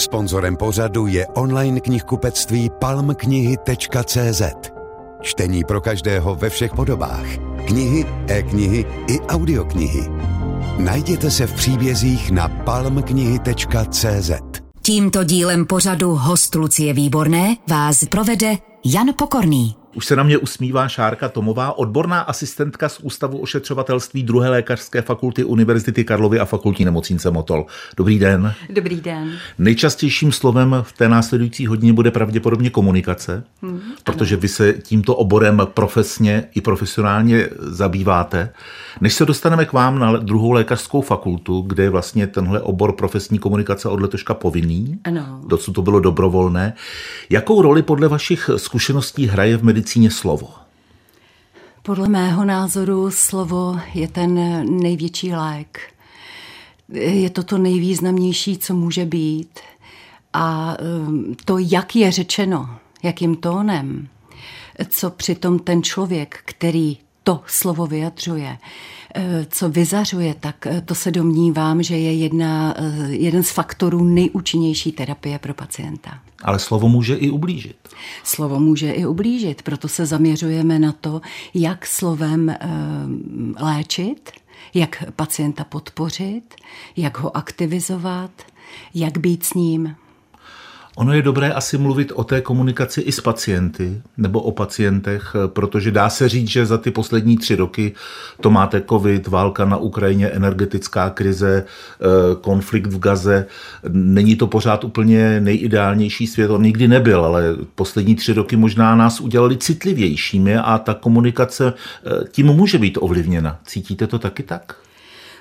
Sponzorem pořadu je online knihkupectví palmknihy.cz. Čtení pro každého ve všech podobách. Knihy, e-knihy i audioknihy. Najděte se v příbězích na palmknihy.cz. Tímto dílem pořadu host Lucie Výborné vás provede Jan Pokorný. Už se na mě usmívá Šárka Tomová, odborná asistentka z Ústavu ošetřovatelství druhé lékařské fakulty Univerzity Karlovy a fakultní nemocnice Motol. Dobrý den. Dobrý den. Nejčastějším slovem v té následující hodině bude pravděpodobně komunikace, hmm, protože ano. vy se tímto oborem profesně i profesionálně zabýváte. Než se dostaneme k vám na druhou lékařskou fakultu, kde je vlastně tenhle obor profesní komunikace od letoška povinný, ano. dosud to bylo dobrovolné, jakou roli podle vašich zkušeností hraje v medicíně slovo? Podle mého názoru slovo je ten největší lék. Je to to nejvýznamnější, co může být. A um, to, jak je řečeno, jakým tónem, co přitom ten člověk, který to slovo vyjadřuje, eh, co vyzařuje, tak eh, to se domnívám, že je jedna, eh, jeden z faktorů nejúčinnější terapie pro pacienta. Ale slovo může i ublížit. Slovo může i ublížit, proto se zaměřujeme na to, jak slovem léčit, jak pacienta podpořit, jak ho aktivizovat, jak být s ním. Ono je dobré asi mluvit o té komunikaci i s pacienty nebo o pacientech, protože dá se říct, že za ty poslední tři roky to máte covid, válka na Ukrajině, energetická krize, eh, konflikt v Gaze. Není to pořád úplně nejideálnější svět, on nikdy nebyl, ale poslední tři roky možná nás udělali citlivějšími a ta komunikace eh, tím může být ovlivněna. Cítíte to taky tak?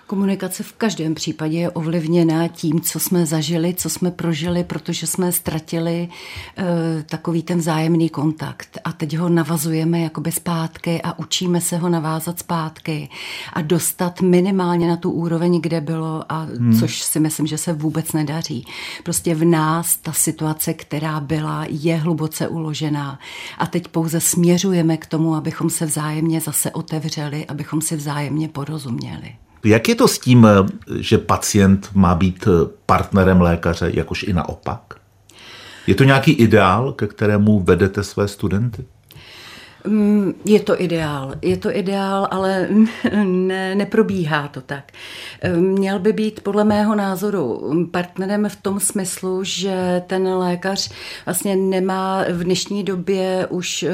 Komunikace v každém případě je ovlivněná tím, co jsme zažili, co jsme prožili, protože jsme ztratili e, takový ten vzájemný kontakt. A teď ho navazujeme jakoby zpátky a učíme se ho navázat zpátky a dostat minimálně na tu úroveň, kde bylo, a hmm. což si myslím, že se vůbec nedaří. Prostě v nás ta situace, která byla, je hluboce uložená. A teď pouze směřujeme k tomu, abychom se vzájemně zase otevřeli, abychom si vzájemně porozuměli. Jak je to s tím, že pacient má být partnerem lékaře, jakož i naopak? Je to nějaký ideál, ke kterému vedete své studenty? Mm, je to ideál, je to ideál, ale ne, neprobíhá to tak. Měl by být podle mého názoru partnerem v tom smyslu, že ten lékař vlastně nemá v dnešní době už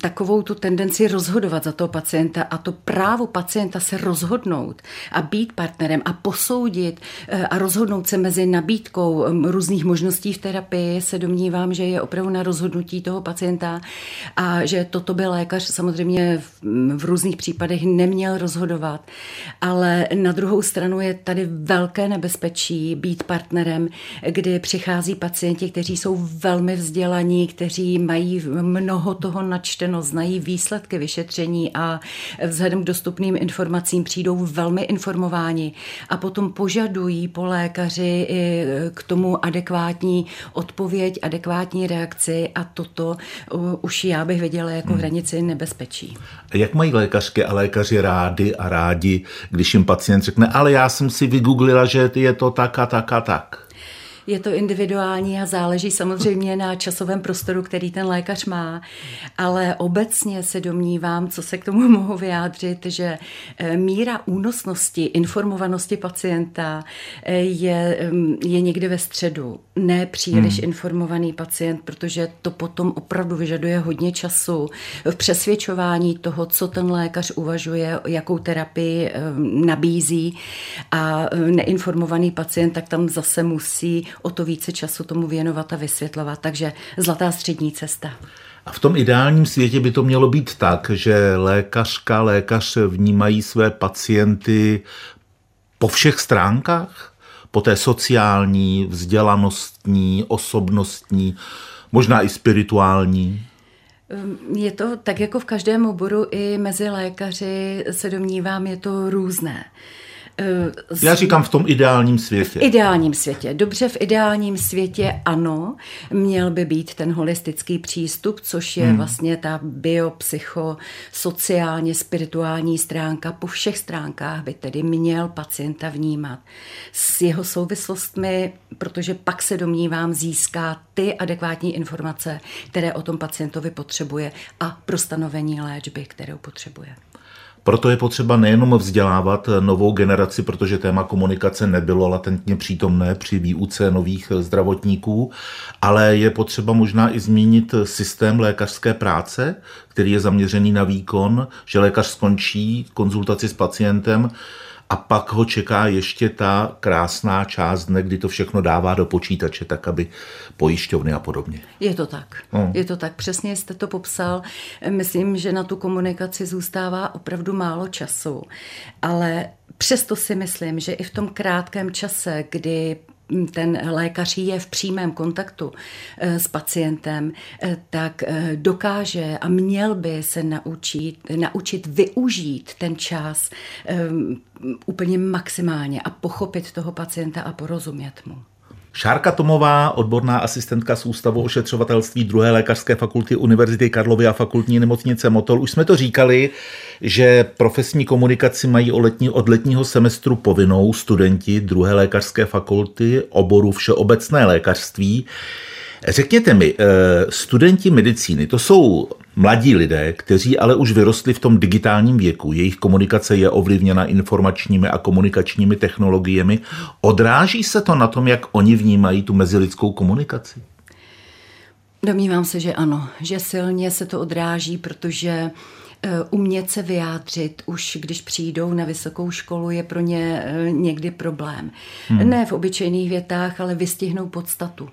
takovou tu tendenci rozhodovat za toho pacienta a to právo pacienta se rozhodnout a být partnerem a posoudit e, a rozhodnout se mezi nabídkou různých možností v terapii se domnívám, že je opravdu na rozhodnutí toho pacienta a že toto by lékař samozřejmě v, v různých případech neměl rozhodovat. Ale na druhou stranu je tady velké nebezpečí být partnerem, kdy přichází pacienti, kteří jsou velmi vzdělaní, kteří mají mnoho toho načteno, znají výsledky vyšetření a vzhledem k dostupným informacím přijdou velmi informováni a potom požadují po lékaři k tomu adekvátní odpověď, adekvátní reakci a toto už já bych viděla jako hmm. hranici nebezpečí. Jak mají lékařky a lékaři rádi a rádi, když jim pacient řekne, ale já jsem si vygooglila, že je to tak a tak a tak? Je to individuální a záleží samozřejmě na časovém prostoru, který ten lékař má, ale obecně se domnívám, co se k tomu mohu vyjádřit, že eh, míra únosnosti, informovanosti pacienta eh, je, mm, je někde ve středu. Ne příliš hmm. informovaný pacient, protože to potom opravdu vyžaduje hodně času v přesvědčování toho, co ten lékař uvažuje, jakou terapii eh, nabízí a neinformovaný pacient tak tam zase musí o to více času tomu věnovat a vysvětlovat. Takže zlatá střední cesta. A v tom ideálním světě by to mělo být tak, že lékařka, lékař vnímají své pacienty po všech stránkách, po té sociální, vzdělanostní, osobnostní, možná i spirituální. Je to tak jako v každém oboru, i mezi lékaři se domnívám, je to různé. Já říkám v tom ideálním světě. V ideálním světě. Dobře, v ideálním světě ano, měl by být ten holistický přístup, což je hmm. vlastně ta biopsycho, sociálně, spirituální stránka. Po všech stránkách by tedy měl pacienta vnímat s jeho souvislostmi, protože pak se domnívám získá ty adekvátní informace, které o tom pacientovi potřebuje a pro stanovení léčby, kterou potřebuje. Proto je potřeba nejenom vzdělávat novou generaci, protože téma komunikace nebylo latentně přítomné při výuce nových zdravotníků, ale je potřeba možná i zmínit systém lékařské práce, který je zaměřený na výkon, že lékař skončí konzultaci s pacientem a pak ho čeká ještě ta krásná část dne, kdy to všechno dává do počítače, tak aby pojišťovny a podobně. Je to tak. No. Je to tak. Přesně jste to popsal. Myslím, že na tu komunikaci zůstává opravdu málo času. Ale přesto si myslím, že i v tom krátkém čase, kdy ten lékař je v přímém kontaktu eh, s pacientem, eh, tak eh, dokáže a měl by se naučit, naučit využít ten čas úplně maximálně a pochopit toho pacienta a porozumět mu. Šárka Tomová, odborná asistentka z Ústavu ošetřovatelství druhé lékařské fakulty Univerzity Karlovy a fakultní nemocnice Motol. Už jsme to říkali, že profesní komunikaci mají od, letní, od letního semestru povinnou studenti druhé lékařské fakulty oboru všeobecné lékařství. Řekněte mi, eh, studenti medicíny, to jsou mladí lidé, kteří ale už vyrostli v tom digitálním věku. Jejich komunikace je ovlivněna informačními a komunikačními technologiemi. Odráží se to na tom, jak oni vnímají tu mezilidskou komunikaci? Domnívám se, že ano, že silně se to odráží, protože eh, umět se vyjádřit, už když přijdou na vysokou školu, je pro ně eh, někdy problém. Hmm. Ne v obyčejných větách, ale vystihnou podstatu.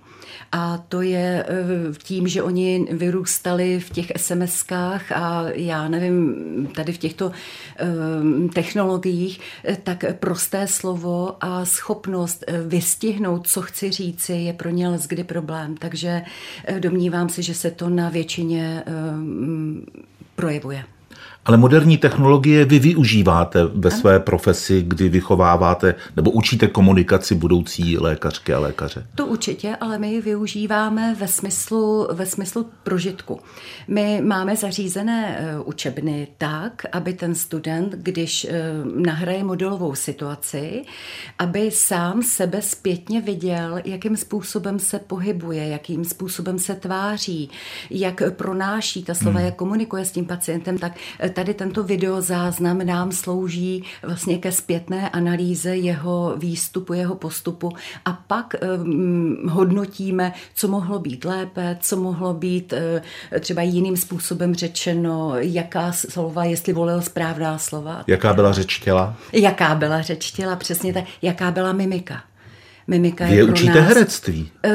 A to je eh, tím, že oni vyrůstali v těch SMS-kách a já nevím, tady v těchto eh, technologiích, eh, tak prosté slovo a schopnost vystihnout, co chci říci, je pro ně kdy problém. Takže domnívám se, že se to na většině projevuje. Ale moderní technologie vy využíváte ve své profesi, kdy vychováváte nebo učíte komunikaci budoucí lékařky a lékaře. To určitě, ale my ji využíváme ve smyslu, ve smyslu prožitku. My máme zařízené eh, učebny tak, aby ten student, když eh, nahraje modelovou situaci, aby sám sebe zpětně viděl, jakým způsobem se pohybuje, jakým způsobem se tváří, jak pronáší ta slova, hmm. jak komunikuje s tím pacientem, tak tady tento videozáznam nám slouží vlastně ke zpětné analýze jeho výstupu, jeho postupu a pak um, hodnotíme, co mohlo být lépe, co mohlo být uh, třeba jiným způsobem řečeno, jaká slova, jestli volil správná slova. Jaká byla řeč těla? Jaká byla řeč těla, přesně tak. Jaká byla mimika mimika Vy je pro učíte nás. herectví. Eh,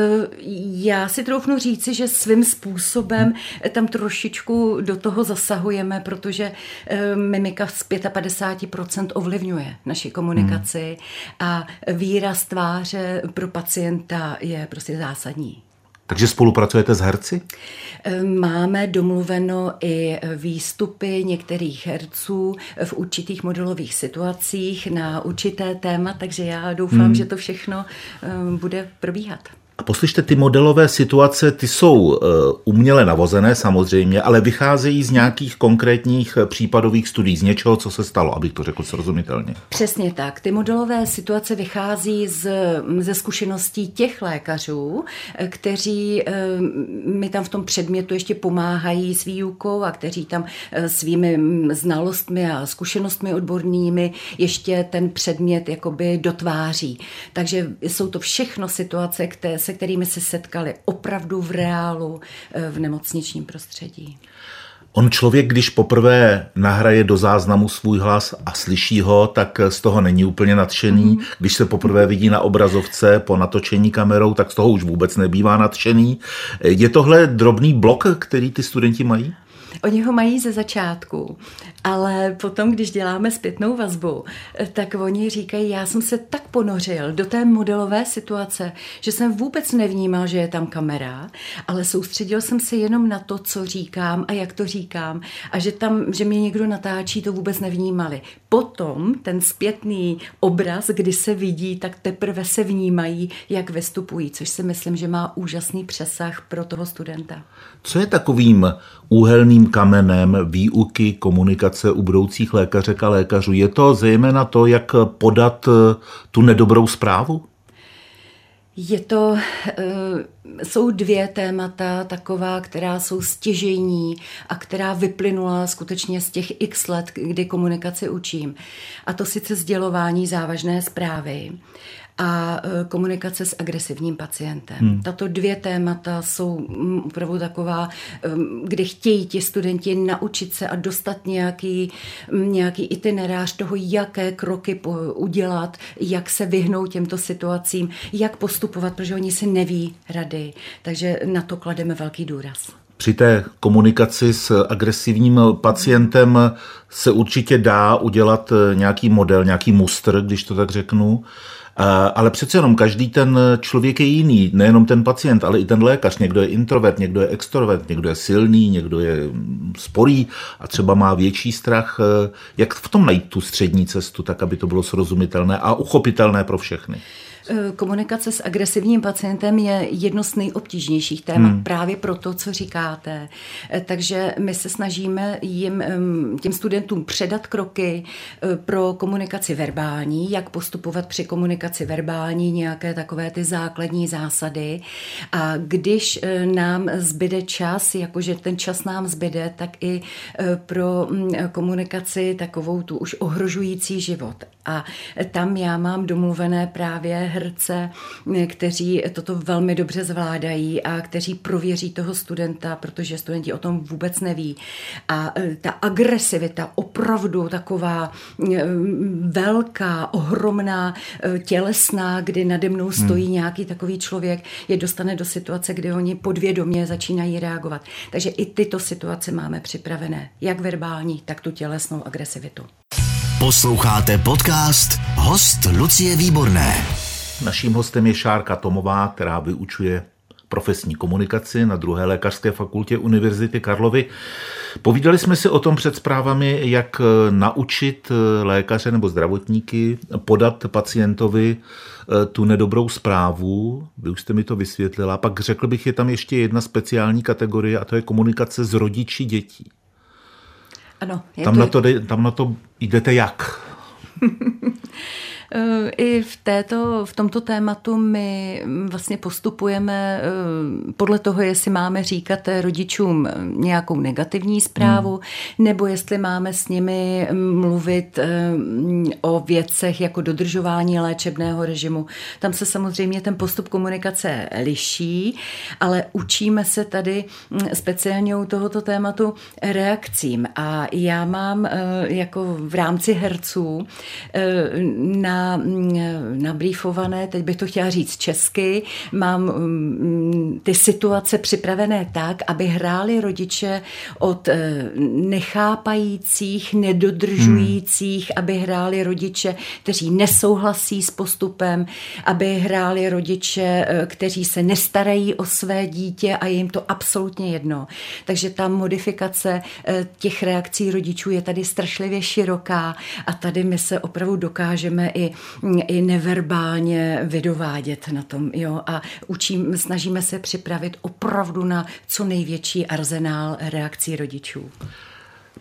já si troufnu říci, že svým způsobem tam trošičku do toho zasahujeme, protože eh, mimika z 55% ovlivňuje naši komunikaci hmm. a výraz tváře pro pacienta je prostě zásadní. Takže spolupracujete s herci? Máme domluveno i výstupy některých herců v určitých modelových situacích na určité téma, takže já doufám, hmm. že to všechno bude probíhat. A poslyšte, ty modelové situace, ty jsou eh, uměle navozené samozřejmě, ale vycházejí z nějakých konkrétních eh, případových studií, z něčeho, co se stalo, abych to řekl srozumitelně. Přesně tak. Ty modelové situace vychází z, ze zkušeností těch lékařů, eh, kteří mi tam v tom předmětu ještě pomáhají s výukou a kteří tam svými znalostmi a zkušenostmi odbornými ještě ten předmět jakoby dotváří. Takže jsou to všechno situace, které se kterými se setkali opravdu v reálu eh, v nemocničním prostředí. On člověk, když poprvé nahraje do záznamu svůj hlas a slyší ho, tak z toho není úplně nadšený. Mm. Když se poprvé vidí na obrazovce po natočení kamerou, tak z toho už vůbec nebývá nadšený. Je tohle drobný blok, který ty studenti mají? Oni ho mají ze začátku, ale potom, když děláme zpětnou vazbu, tak oni říkají, já jsem se tak ponořil do té modelové situace, že jsem vůbec nevnímal, že je tam kamera, ale soustředil jsem se jenom na to, co říkám a jak to říkám a že tam, že mě někdo natáčí, to vůbec nevnímali. Potom ten zpětný obraz, kdy se vidí, tak teprve se vnímají, jak vystupují, což si myslím, že má úžasný přesah pro toho studenta. Co je takovým úhelným kamenem výuky komunikace u budoucích lékařek a lékařů? Je to zejména to, jak podat tu nedobrou zprávu? Je to, eh, jsou dvě témata taková, která jsou stěžejní a která vyplynula skutečně z těch x let, kdy komunikaci učím. A to sice sdělování závažné zprávy a e, komunikace s agresivním pacientem. Hmm. Tato dvě témata jsou mm, opravdu taková, e, kde chtějí ti studenti naučit se a dostat nějaký, mm, nějaký itinerář toho, jaké kroky udělat, jak se vyhnout těmto situacím, jak postupovat, protože oni si neví rady. Takže na to klademe velký důraz. Při té komunikaci s agresivním pacientem se určitě dá udělat e, nějaký model, nějaký mustr, když to tak řeknu. Ale přece jenom každý ten člověk je jiný, nejenom ten pacient, ale i ten lékař. Někdo je introvert, někdo je extrovert, někdo je silný, někdo je sporý a třeba má větší strach. Jak v tom najít tu střední cestu, tak aby to bylo srozumitelné a uchopitelné pro všechny? Eh, komunikace s agresivním pacientem je jedno z nejobtížnějších témat hmm. právě pro to, co říkáte. Eh, takže my se snažíme jim, těm studentům předat kroky eh, pro komunikaci verbální, jak postupovat při komunikaci verbální, nějaké takové ty základní zásady. A když nám zbyde čas, jakože ten čas nám zbyde, tak i pro mm, komunikaci takovou tu už ohrožující život. A tam já mám domluvené právě herce, kteří toto velmi dobře zvládají a kteří prověří toho studenta, protože studenti o tom vůbec neví. A e, ta agresivita, opravdu taková e, velká, ohromná, tělesná, kdy nade mnou hmm. stojí hmm. nějaký takový člověk, je dostane do situace, kdy oni podvědomě začínají reagovat. Takže i tyto situace máme připravené, jak verbální, tak tu tělesnou agresivitu. Posloucháte podcast Host Lucie Výborné. Naším hostem je Šárka Tomová, která vyučuje profesní komunikaci na druhé lékařské fakultě Univerzity Karlovy. Povídali jsme si o tom před zprávami, jak naučit lékaře nebo zdravotníky podat pacientovi eh, tu nedobrou zprávu. Vy už jste mi to vysvětlila. Pak řekl bych, je tam ještě jedna speciální kategorie a to je komunikace s rodiči dětí. Ano. Tam, to... Na to, tam na to jdete jak? Eh, I v, této, v tomto tématu my vlastně postupujeme eh, podle toho, jestli máme říkat rodičům nějakou negativní zprávu, hmm. nebo jestli máme s nimi mluvit eh, o věcech jako dodržování léčebného režimu. Tam se samozřejmě ten postup komunikace liší, ale učíme se tady hm, speciálně u tohoto tématu reakcím. A já mám jako v rámci herců na nabrýfované, teď bych to chtěla říct česky, mám mm, ty situace připravené tak, aby hráli rodiče od eh, nechápajících, nedodržujících, hmm. aby hráli rodiče, kteří nesouhlasí s postupem, aby hráli rodiče, eh, kteří se nestarají o své dítě a je jim to absolutně jedno. Takže ta modifikace eh, těch reakcí rodičů je tady strašlivě široká a tady my se opravdu dokážeme i i neverbálně vydovádět na tom. Jo? A učím, snažíme se připravit opravdu na co největší arzenál reakcí rodičů.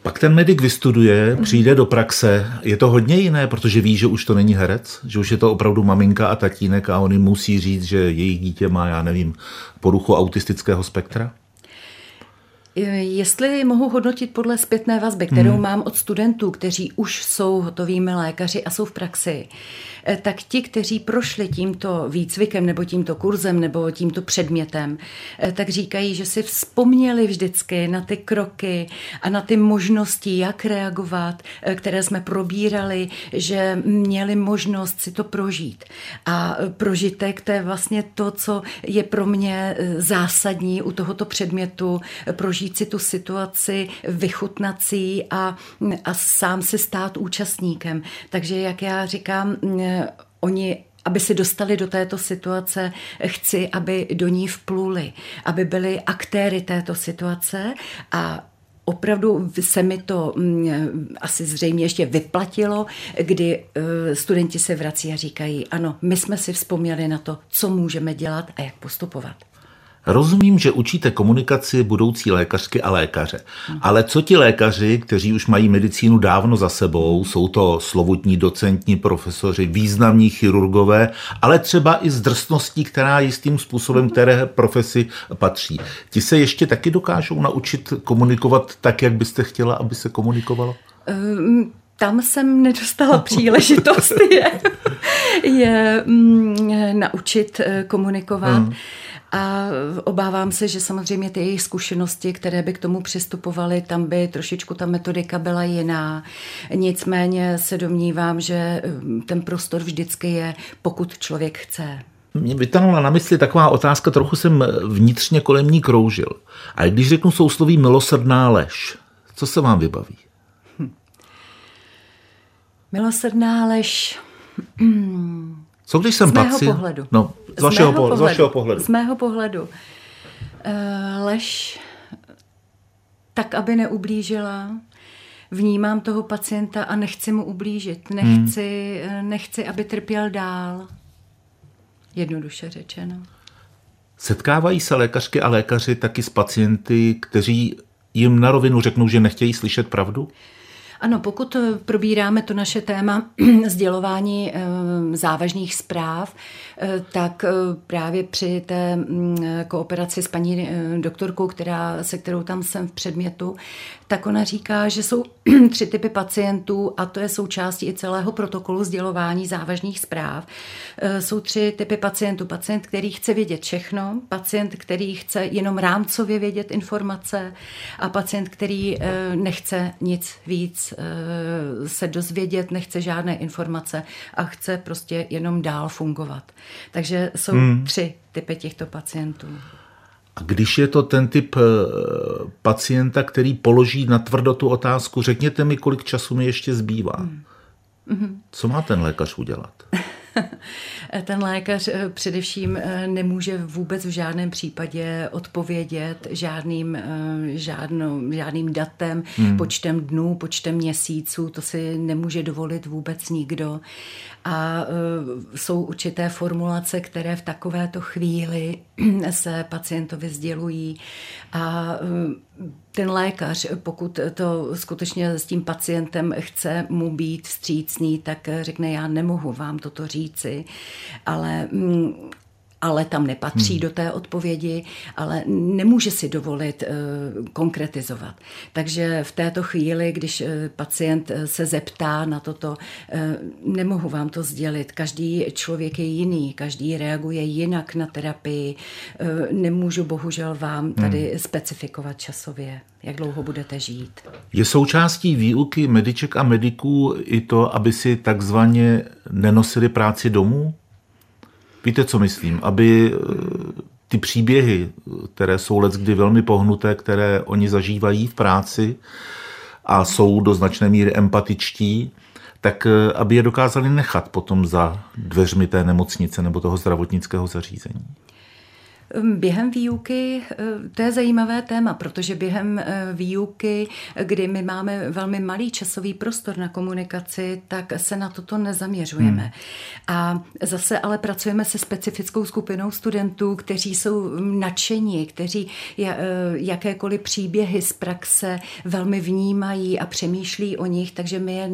Pak ten medic vystuduje, přijde do praxe. Je to hodně jiné, protože ví, že už to není herec, že už je to opravdu maminka a tatínek a oni musí říct, že jejich dítě má, já nevím, poruchu autistického spektra? Jestli mohu hodnotit podle zpětné vazby, kterou hmm. mám od studentů, kteří už jsou hotovými lékaři a jsou v praxi, Eh, tak ti, kteří prošli tímto výcvikem nebo tímto kurzem nebo tímto předmětem, eh, tak říkají, že si vzpomněli vždycky na ty kroky a na ty možnosti, jak reagovat, eh, které jsme probírali, že měli možnost si to prožít. A prožitek to je vlastně to, co je pro mě zásadní u tohoto předmětu, prožít si tu situaci, vychutnat si a, a sám se stát účastníkem. Takže jak já říkám, oni aby se dostali do této situace, chci, aby do ní vpluli, aby byli aktéry této situace a opravdu se mi to asi zřejmě ještě vyplatilo, kdy eh, studenti se vrací a říkají, ano, my jsme si vzpomněli na to, co můžeme dělat a jak postupovat. Rozumím, že učíte komunikaci budoucí lékařky a lékaře. Ale co ti lékaři, kteří už mají medicínu dávno za sebou, jsou to slovutní docentní profesoři, významní chirurgové, ale třeba i z drsností, která jistým způsobem které profesi patří. Ti se ještě taky dokážou naučit komunikovat tak, jak byste chtěla, aby se komunikovalo? Um tam jsem nedostala příležitost je, je mm, naučit eh, komunikovat. Hmm. A obávám se, že samozřejmě ty jejich zkušenosti, které by k tomu přistupovaly, tam by trošičku ta metodika byla jiná. Nicméně se domnívám, že um, ten prostor vždycky je, pokud člověk chce. Mě vytanula na mysli taková otázka, trochu jsem vnitřně kolem ní kroužil. A když řeknu sousloví milosrdná lež, co se vám vybaví? Hm. Milosrdná lež. Co když jsem z mého pacient? pohledu. No, z, z, vašeho, pohledu, z vašeho pohledu. Z mého pohledu. Uh, lež tak, aby neublížila. Vnímám toho pacienta a nechci mu ublížit. Nechci, hmm. nechci aby trpěl dál. Jednoduše řečeno. Setkávají se lékařky a lékaři taky s pacienty, kteří jim na rovinu řeknou, že nechtějí slyšet pravdu? Ano, pokud eh, probíráme to naše téma sdělování eh, závažných zpráv, eh, tak právě při té mm, kooperaci s paní doktorkou, která, se kterou tam jsem v předmětu, tak ona říká, že jsou tři typy pacientů a to je součástí i celého protokolu sdělování závažných zpráv. Jsou tři typy pacientů. Pacient, který chce vědět všechno, pacient, který chce jenom rámcově vědět informace a pacient, který nechce nic víc Se dozvědět, nechce žádné informace a chce prostě jenom dál fungovat. Takže jsou hmm. tři typy těchto pacientů. A když je to ten typ eh, pacienta, který položí na tvrdo tu otázku, řekněte mi, kolik času mi ještě zbývá. Hmm. Co má ten lékař udělat? Ten lékař eh, především eh, nemůže vůbec v žádném případě odpovědět žádným, eh, žádnou, žádným datem, hmm. počtem dnů, počtem měsíců, to si nemůže dovolit vůbec nikdo. A jsou určité formulace, které v takovéto chvíli se pacientovi sdělují a ten lékař, pokud to skutečně s tím pacientem chce mu být vstřícný, tak řekne, já nemohu vám toto říci, ale mm, ale tam nepatří hmm. do té odpovědi, ale nemůže si dovolit uh, konkretizovat. Takže v této chvíli, když uh, pacient uh, se zeptá na toto, nemohu vám to sdělit. Každý člověk je jiný, každý reaguje jinak na terapii. Nemůžu bohužel vám tady hmm. specifikovat časově, jak dlouho budete žít. Je součástí výuky mediček a mediků i to, aby si takzvaně nenosili práci domů? Víte, co myslím? Aby eh, ty příběhy, které jsou kdy velmi pohnuté, které oni zažívají v práci a jsou do značné míry empatičtí, tak eh, aby je dokázali nechat potom za dveřmi té nemocnice nebo toho zdravotnického zařízení. Během výuky, to je zajímavé téma, protože během výuky, kdy my máme velmi malý časový prostor na komunikaci, tak se na toto nezaměřujeme. Hmm. A zase ale pracujeme se specifickou skupinou studentů, kteří jsou nadšení, kteří eh, jakékoliv příběhy z praxe velmi vnímají a přemýšlí o nich, takže my je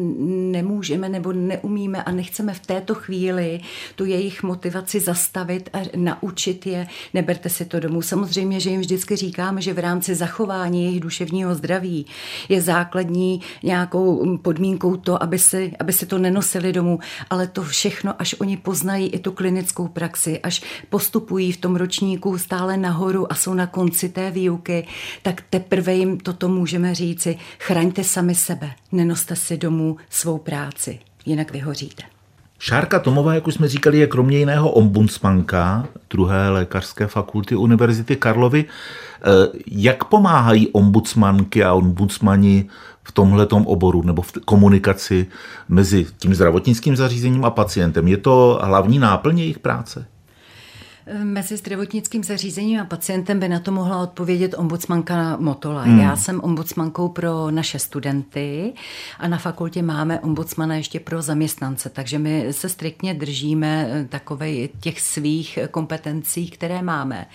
nemůžeme nebo neumíme a nechceme v této chvíli tu jejich motivaci zastavit a naučit je nebo neberte si to domů. Samozřejmě, že jim vždycky říkáme, že v rámci zachování jejich duševního zdraví je základní nějakou podmínkou to, aby si, aby si to nenosili domů, ale to všechno, až oni poznají i tu klinickou praxi, až postupují v tom ročníku stále nahoru a jsou na konci té výuky, tak teprve jim toto můžeme říci, chraňte sami sebe, nenoste si domů svou práci, jinak vyhoříte. Šárka Tomová, jak už jsme říkali, je kromě jiného ombudsmanka druhé lékařské fakulty Univerzity Karlovy. Eh, jak pomáhají ombudsmanky a ombudsmani v tomhletom oboru nebo v komunikaci mezi tím zdravotnickým zařízením a pacientem? Je to hlavní náplň jejich práce? Mezi zdravotnickým zařízením a pacientem by na to mohla odpovědět ombudsmanka Motola. Hmm. Já jsem ombudsmankou pro naše studenty a na fakultě máme ombudsmana ještě pro zaměstnance, takže my se striktně držíme eh, takové těch svých kompetencí, které máme.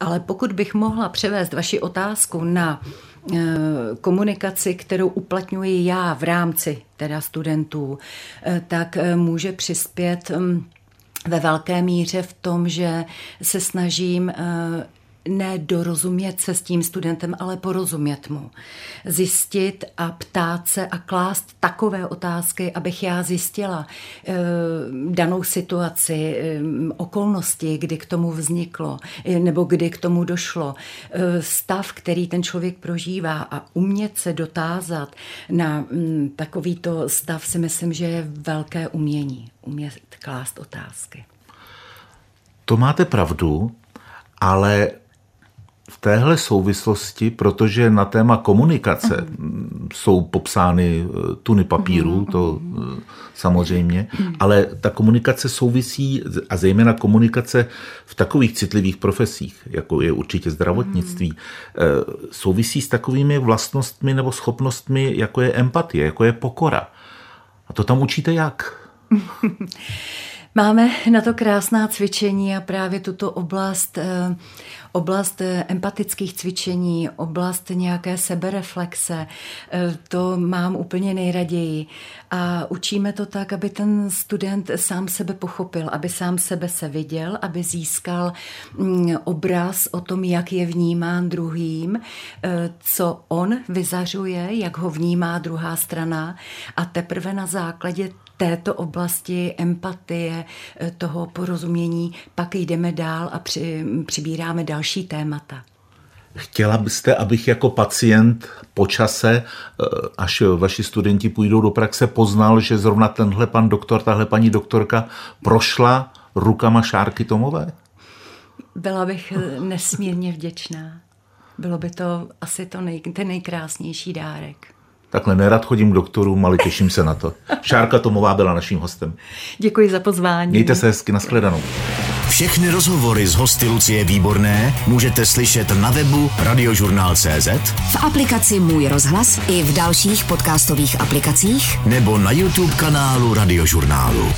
Ale pokud bych mohla převést vaši otázku na eh, komunikaci, kterou uplatňuji já v rámci teda studentů, eh, tak může přispět mm, ve velké míře v tom, že se snažím eh, ne dorozumět se s tím studentem, ale porozumět mu. Zjistit a ptát se a klást takové otázky, abych já zjistila e, danou situaci, e, okolnosti, kdy k tomu vzniklo, e, nebo kdy k tomu došlo, e, stav, který ten člověk prožívá a umět se dotázat na m, mm, takovýto stav si myslím, že je velké umění, umět klást otázky. To máte pravdu, ale v téhle souvislosti, protože na téma komunikace uh-huh. jsou popsány eh, tuny papíru, uh-huh. to eh, samozřejmě, uh-huh. ale ta komunikace souvisí, a zejména komunikace v takových citlivých profesích, jako je určitě zdravotnictví, uh-huh. souvisí s takovými vlastnostmi nebo schopnostmi, jako je empatie, jako je pokora. A to tam učíte jak? Máme na to krásná cvičení a právě tuto oblast, eh, oblast eh, empatických cvičení, oblast nějaké sebereflexe, eh, to mám úplně nejraději. A učíme to tak, aby ten student sám sebe pochopil, aby sám sebe se viděl, aby získal mm, obraz o tom, jak je vnímán druhým, co on vyzařuje, jak ho vnímá druhá strana a teprve na základě této oblasti empatie, eh, toho porozumění, pak jdeme dál a při, přibíráme další témata. Chtěla byste, abych jako pacient po čase, eh, až vaši studenti půjdou do praxe, poznal, že zrovna tenhle pan doktor, tahle paní doktorka prošla rukama Šárky Tomové? Byla bych eh, nesmírně vděčná. Bylo by to asi to nej, ten nejkrásnější dárek. Takhle nerad chodím k doktorům, ale těším se na to. Šárka Tomová byla naším hostem. Děkuji za pozvání. Mějte se hezky, nashledanou. Všechny rozhovory z hosty Lucie Výborné můžete slyšet na webu radiožurnál.cz v aplikaci Můj rozhlas i v dalších podcastových aplikacích nebo na YouTube kanálu Radiožurnálu.